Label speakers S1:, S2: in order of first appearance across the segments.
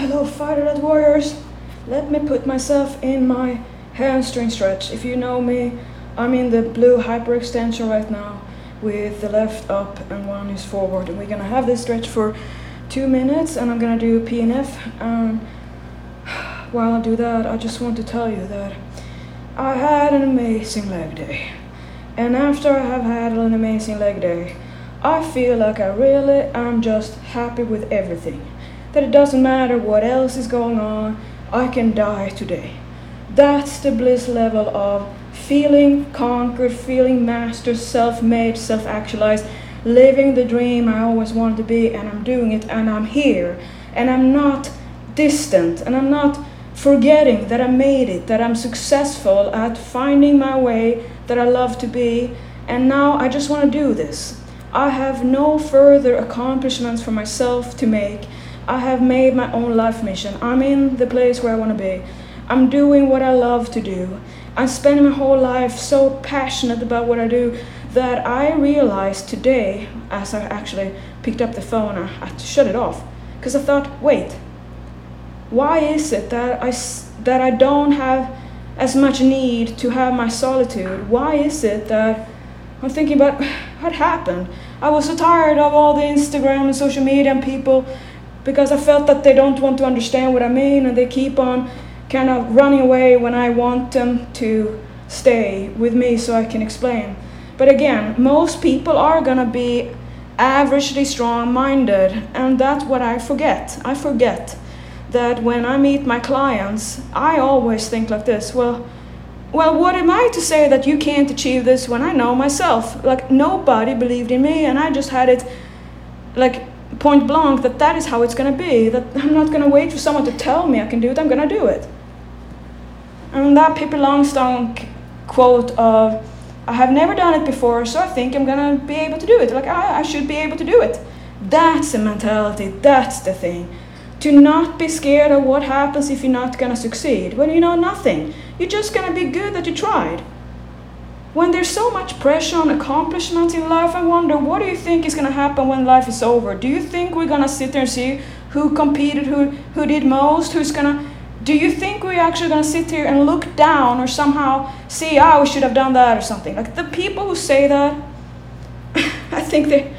S1: Hello, Fighter That Warriors. Let me put myself in my hamstring stretch. If you know me, I'm in the blue hyperextension right now with the left up and one is forward. And we're gonna have this stretch for two minutes and I'm gonna do PNF. And while I do that, I just want to tell you that I had an amazing leg day. And after I have had an amazing leg day, I feel like I really am just happy with everything. That it doesn't matter what else is going on, I can die today. That's the bliss level of feeling conquered, feeling mastered, self made, self actualized, living the dream I always wanted to be, and I'm doing it, and I'm here, and I'm not distant, and I'm not forgetting that I made it, that I'm successful at finding my way, that I love to be, and now I just want to do this. I have no further accomplishments for myself to make. I have made my own life mission. I'm in the place where I want to be. I'm doing what I love to do. I'm spending my whole life so passionate about what I do that I realized today, as I actually picked up the phone, I had to shut it off because I thought, wait, why is it that I, that I don't have as much need to have my solitude? Why is it that I'm thinking about what happened? I was so tired of all the Instagram and social media and people because I felt that they don't want to understand what I mean and they keep on kind of running away when I want them to stay with me so I can explain. But again, most people are gonna be averagely strong minded, and that's what I forget. I forget that when I meet my clients, I always think like this well, well, what am I to say that you can't achieve this when I know myself? Like, nobody believed in me, and I just had it like point blank that that is how it's going to be. That I'm not going to wait for someone to tell me I can do it, I'm going to do it. And that Pippi Longstocking quote of, I have never done it before, so I think I'm going to be able to do it. Like, I, I should be able to do it. That's the mentality, that's the thing. To not be scared of what happens if you're not going to succeed. When you know nothing, you're just going to be good that you tried. When there's so much pressure on accomplishments in life, I wonder what do you think is going to happen when life is over? Do you think we're going to sit there and see who competed, who, who did most, who's going to do you think we're actually going to sit here and look down or somehow see, ah, oh, we should have done that or something? Like the people who say that, I think they,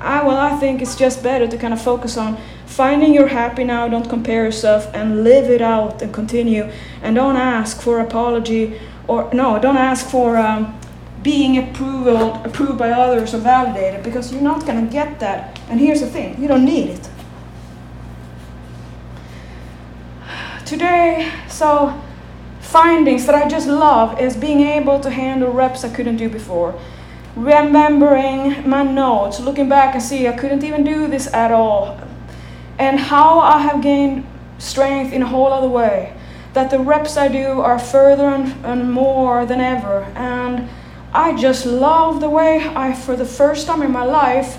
S1: I, well, I think it's just better to kind of focus on finding you're happy now, don't compare yourself, and live it out and continue. And don't ask for apology or, no, don't ask for um, being approval, approved by others or validated because you're not going to get that. And here's the thing you don't need it. today, so findings that I just love is being able to handle reps I couldn't do before. Remembering my notes, looking back and see I couldn't even do this at all. And how I have gained strength in a whole other way. That the reps I do are further and, and more than ever. And I just love the way I, for the first time in my life,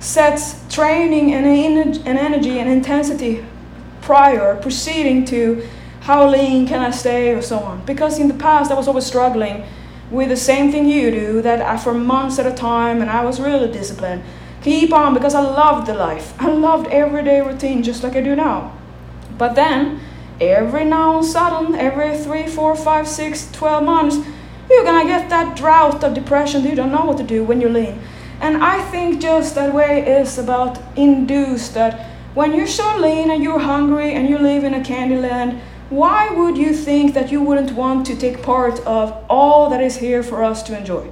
S1: sets training and, and energy and intensity prior, proceeding to how lean can I stay or so on. Because in the past I was always struggling with the same thing you do, that I, for months at a time, and I was really disciplined. Keep on because I loved the life. I loved everyday routine just like I do now. But then, every now and sudden, every three, four, five, six, twelve months, you're gonna get that drought of depression. You don't know what to do when you're lean. And I think just that way is about induced that when you're so lean and you're hungry and you live in a candy land, why would you think that you wouldn't want to take part of all that is here for us to enjoy?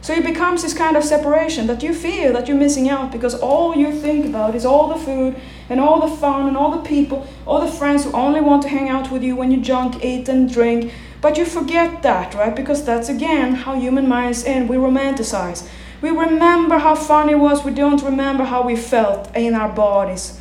S1: So it becomes this kind of separation that you feel that you're missing out because all you think about is all the food and all the fun and all the people, all the friends who only want to hang out with you when you junk, eat, and drink. But you forget that, right? Because that's again how human minds end. We romanticize. We remember how fun it was, we don't remember how we felt in our bodies.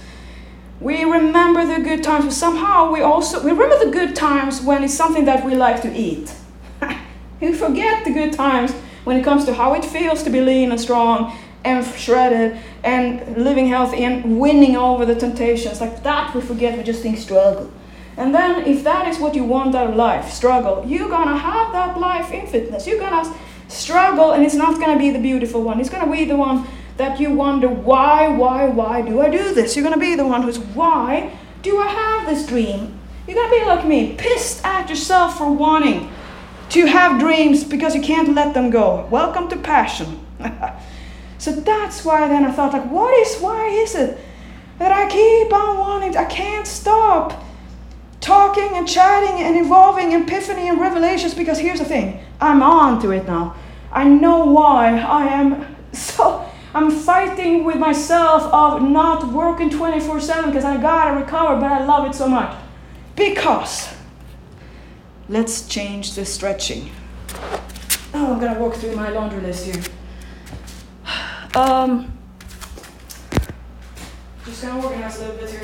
S1: We remember the good times, but somehow we also we remember the good times when it's something that we like to eat. we forget the good times when it comes to how it feels to be lean and strong and shredded and living healthy and winning over the temptations. Like that we forget, we just think struggle. And then if that is what you want out of life, struggle, you're gonna have that life in fitness. You're gonna struggle and it's not gonna be the beautiful one. It's gonna be the one that you wonder, why, why, why do I do this? You're to be the one who's, why do I have this dream? You're gonna be like me, pissed at yourself for wanting to have dreams because you can't let them go. Welcome to passion. so that's why then I thought like what is why is it that I keep on wanting I can't stop talking and chatting and evolving epiphany and revelations because here's the thing I'm on to it now. I know why I am so I'm fighting with myself of not working 24 7 because I gotta recover, but I love it so much. Because let's change the stretching. Oh, I'm gonna walk through my laundry list here. Um, just gonna organize a little bit here.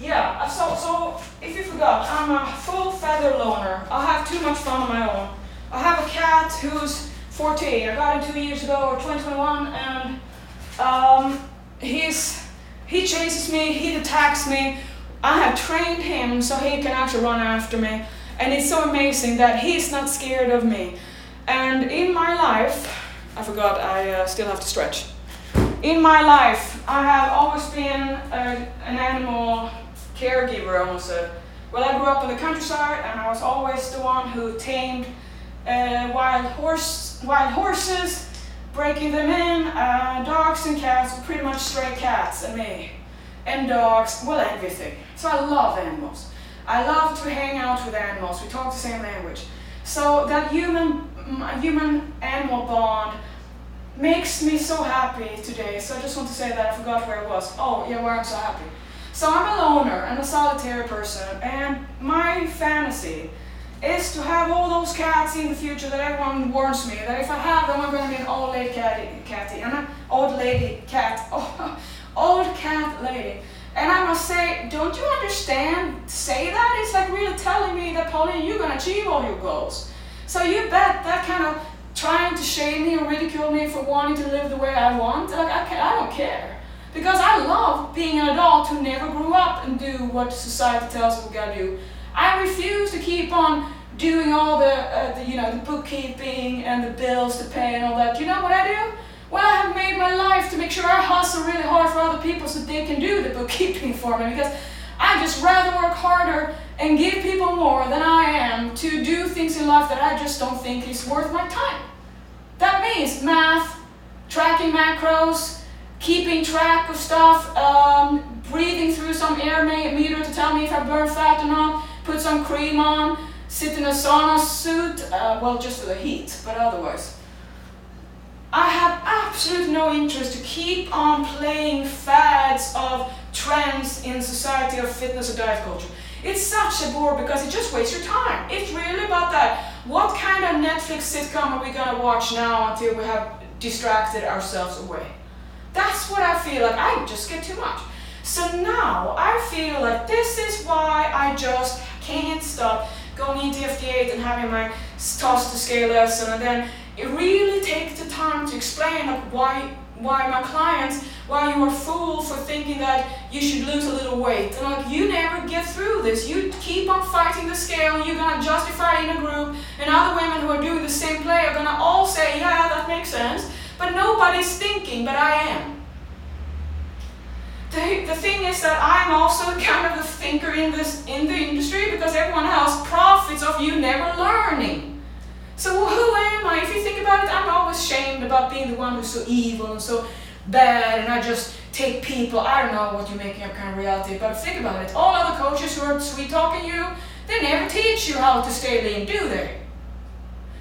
S1: Yeah, so, so if you forgot, I'm a full feather loner. I have too much fun on my own. I have a cat who's 14. I got him two years ago, or 2021, and um, he's he chases me, he attacks me. I have trained him so he can actually run after me, and it's so amazing that he's not scared of me. And in my life, I forgot I uh, still have to stretch. In my life, I have always been a, an animal caregiver, almost. A, well, I grew up in the countryside, and I was always the one who tamed uh, wild horse, wild horses, breaking them in, uh, dogs and cats, pretty much stray cats and me, and dogs, well everything. So I love animals. I love to hang out with animals. We talk the same language. So that human, Mm, human animal bond makes me so happy today. So I just want to say that I forgot where I was. Oh, yeah, where I'm so happy. So I'm a loner and a solitary person, and my fantasy is to have all those cats in the future that everyone warns me that if I have them, I'm going to be an old lady catty, catty and an old lady cat, oh, old cat lady. And I must say, don't you understand? Say that it's like really telling me that Pauline, you're going to achieve all your goals. So you bet that kind of trying to shame me or ridicule me for wanting to live the way I want. Like I, can, I don't care. Because I love being an adult who never grew up and do what society tells us we gotta do. I refuse to keep on doing all the, uh, the, you know, the bookkeeping and the bills to pay and all that. You know what I do? Well, I have made my life to make sure I hustle really hard for other people so they can do the bookkeeping for me because I just rather work harder and give people more than I am to do things in life that I just don't think is worth my time. That means math, tracking macros, keeping track of stuff, um, breathing through some air meter to tell me if I burn fat or not, put some cream on, sit in a sauna suit, uh, well, just for the heat, but otherwise. I have absolutely no interest to keep on playing fads of trends in society of fitness or diet culture. It's such a bore because it just wastes your time. It's really about that. What kind of Netflix sitcom are we gonna watch now until we have distracted ourselves away? That's what I feel like. I just get too much. So now I feel like this is why I just can't stop going into FD8 and having my toss to scale lesson and then it really takes the time to explain like why why my clients why you are fool for thinking that you should lose a little weight. And like you never get through this. You keep on fighting the scale. You're gonna justify in a group and other women who are doing the same play are gonna all say yeah that makes sense. But nobody's thinking but I am. The, the thing is that I'm also kind of a thinker in this in the industry because everyone else profits of you never learning. So who am I? If you think about it, I'm always shamed about being the one who's so evil and so bad, and I just take people. I don't know what you're making up kind of reality, but think about it. All other coaches who are sweet talking you, they never teach you how to stay lean, do they?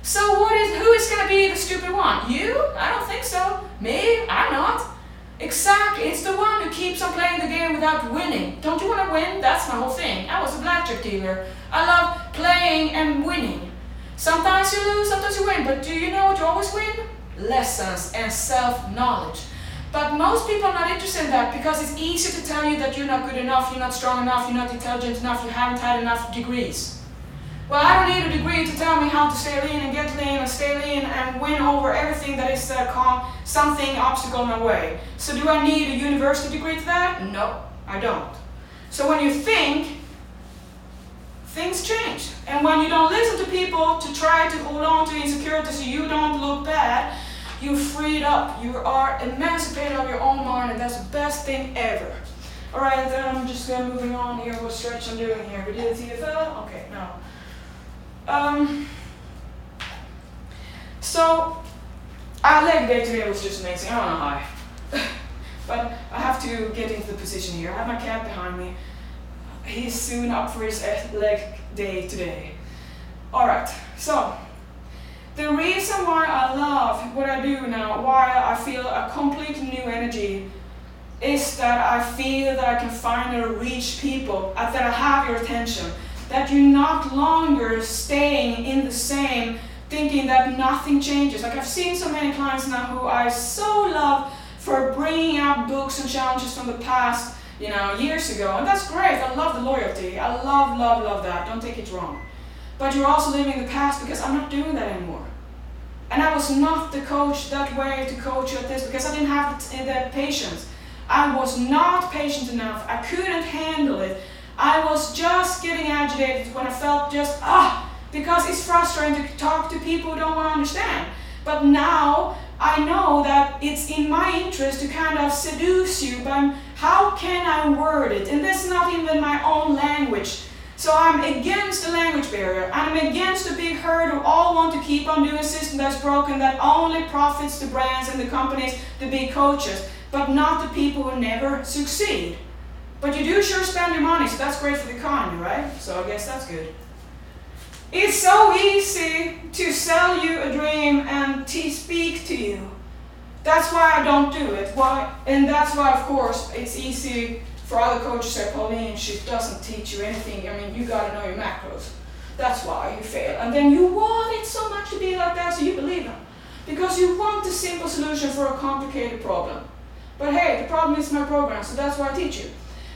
S1: So what is who is going to be the stupid one? You? I don't think so. Me? I'm not. Exactly, it's the one who keeps on playing the game without winning. Don't you want to win? That's my whole thing. I was a blackjack dealer. I love playing and winning. Sometimes you lose, sometimes you win, but do you know what you always win? Lessons and self-knowledge. But most people are not interested in that because it's easy to tell you that you're not good enough, you're not strong enough, you're not intelligent enough, you haven't had enough degrees. Well, I don't need a degree to tell me how to stay lean and get lean and stay lean and win over everything that is uh, something obstacle in my way. So do I need a university degree to that? No, I don't. So when you think, things change. And when you don't listen to people to try to hold on to insecurities so you don't look bad, You're freed up. You are emancipated of your own mind, and that's the best thing ever. All right, then I'm just uh, moving on here. What stretch I'm doing here? We did TFL. Okay, now. Um. So, our leg day today was just amazing. I don't know how. but I have to get into the position here. I have my cat behind me. He's soon up for his leg day today. All right, so the reason why I love what I do now, why I feel a complete new energy, is that I feel that I can finally reach people, uh, that I have your attention, that you're not longer staying in the same, thinking that nothing changes. Like I've seen so many clients now who I so love for bringing up books and challenges from the past, you know, years ago, and that's great. I love the loyalty. I love, love, love that. Don't take it wrong. But you're also living the past because I'm not doing that anymore. And I was not the coach that way to coach you at this because I didn't have the patience. I was not patient enough. I couldn't handle it. I was just getting agitated when I felt just, ah, because it's frustrating to talk to people who don't want to understand. But now I know that it's in my interest to kind of seduce you but how can I word it? And that's not even my own language. So I'm against the language barrier. I'm against the big herd who all want to keep on doing a system that's broken, that only profits the brands and the companies, the big coaches, but not the people who never succeed. But you do sure spend your money, so that's great for the economy, right? So I guess that's good. It's so easy to sell you a dream and to speak to you. That's why I don't do it. Why? And that's why, of course, it's easy for other coaches like Pauline, she doesn't teach you anything. I mean, you got to know your macros. That's why you fail. And then you want it so much to be like that, so you believe them. Because you want the simple solution for a complicated problem. But hey, the problem is my program, so that's why I teach you.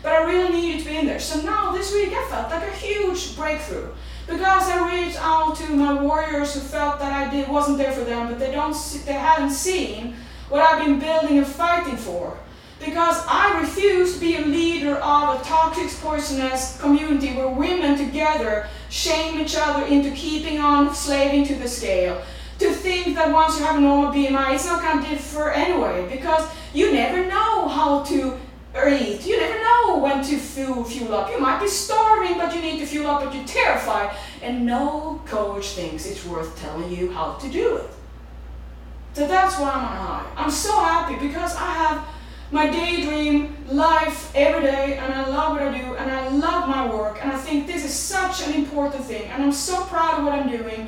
S1: But I really need you to be in there. So now this week I felt like a huge breakthrough. Because I reached out to my warriors who felt that I did wasn't there for them, but they don't see, they hadn't seen what I've been building and fighting for because I refuse to be a leader of a toxic, poisonous community where women together shame each other into keeping on slaving to the scale. To think that once you have a normal BMI, it's not going to differ anyway, because you never know how to eat. You never know when to fuel, fuel up. You might be starving, but you need to fuel up, but you're terrified. And no coach thinks it's worth telling you how to do it. So that's why I'm on high. I'm so happy because I have my daydream life every day and I love what I do and I love my work and I think this is such an important thing and I'm so proud of what I'm doing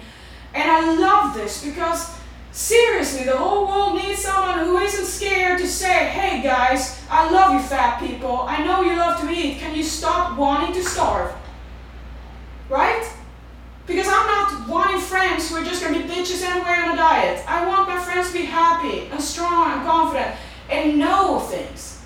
S1: and I love this because seriously the whole world needs someone who isn't scared to say hey guys I love you fat people I know you love to eat can you stop wanting to starve right because I'm not wanting friends who are just to be bitches anywhere on a diet. I want my friends to be happy and strong and confident and know things.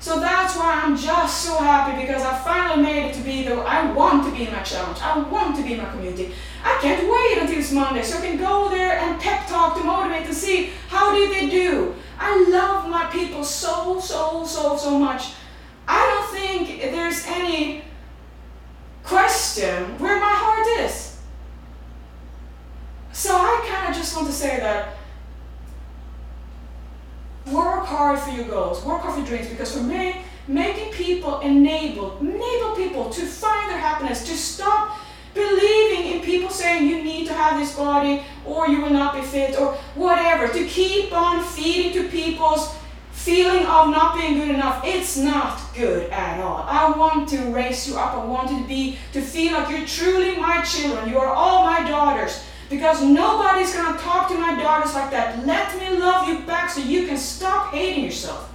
S1: So that's why I'm just so happy because I finally made it to be the I want to be in my challenge. I want to be in my community. I can't wait until it's Monday so I can go there and pep talk to motivate to see how did they do. I love my people so, so, so, so much. I don't think there's any question where my heart is. So I kind of just want to say that hard for your goals, work hard for your dreams, because for me, making people enabled, enable people to find their happiness, to stop believing in people saying you need to have this body or you will not be fit or whatever, to keep on feeding to people's feeling of not being good enough, it's not good at all. I want to raise you up. I want you to be to feel like you're truly my children. You are all my daughters. Because nobody's going to talk to my daughters like that. Let me love you back so you can stop hating yourself.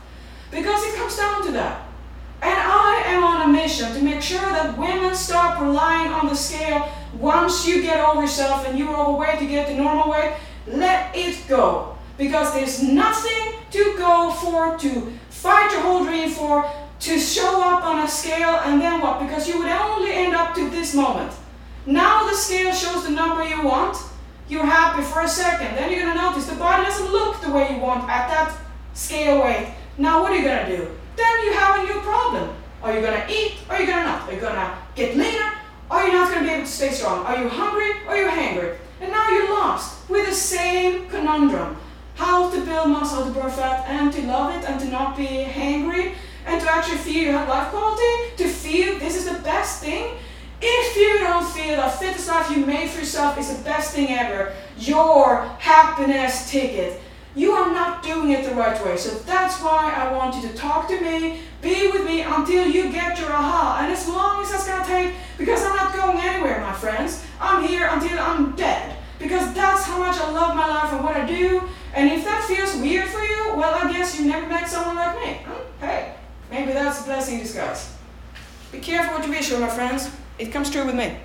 S1: Because it comes down to that. And I am on a mission to make sure that women stop relying on the scale once you get over yourself and you're overweight to get the normal weight. Let it go. Because there's nothing to go for, to fight your whole dream for, to show up on a scale, and then what? Because you would only end up to this moment. Now the scale shows the number you want. You're happy for a second. Then you're going to notice the body doesn't look the way you want at that scale weight. Now what are you going to do? Then you have a new problem. Are you going to eat or are you going to not? Are you going to get leaner? Or are you not going to be able to stay strong? Are you hungry or are you hungry? And now you're lost with the same conundrum. how to build muscle, to burn fat, and to love it, and to not be hangry, and to actually feel you have life quality, to feel this is the best thing. If you don't feel that fittest life you made for yourself is the best thing ever, your happiness ticket, you are not doing it the right way. So that's why I want you to talk to me, be with me until you get your aha. And as long as that's gonna take, because I'm not going anywhere, my friends, I'm here until I'm dead. Because that's how much I love my life and what I do. And if that feels weird for you, well, I guess you've never met someone like me. Hmm? Hey, maybe that's a blessing in disguise. Be careful what you wish for, my friends. It comes true with me.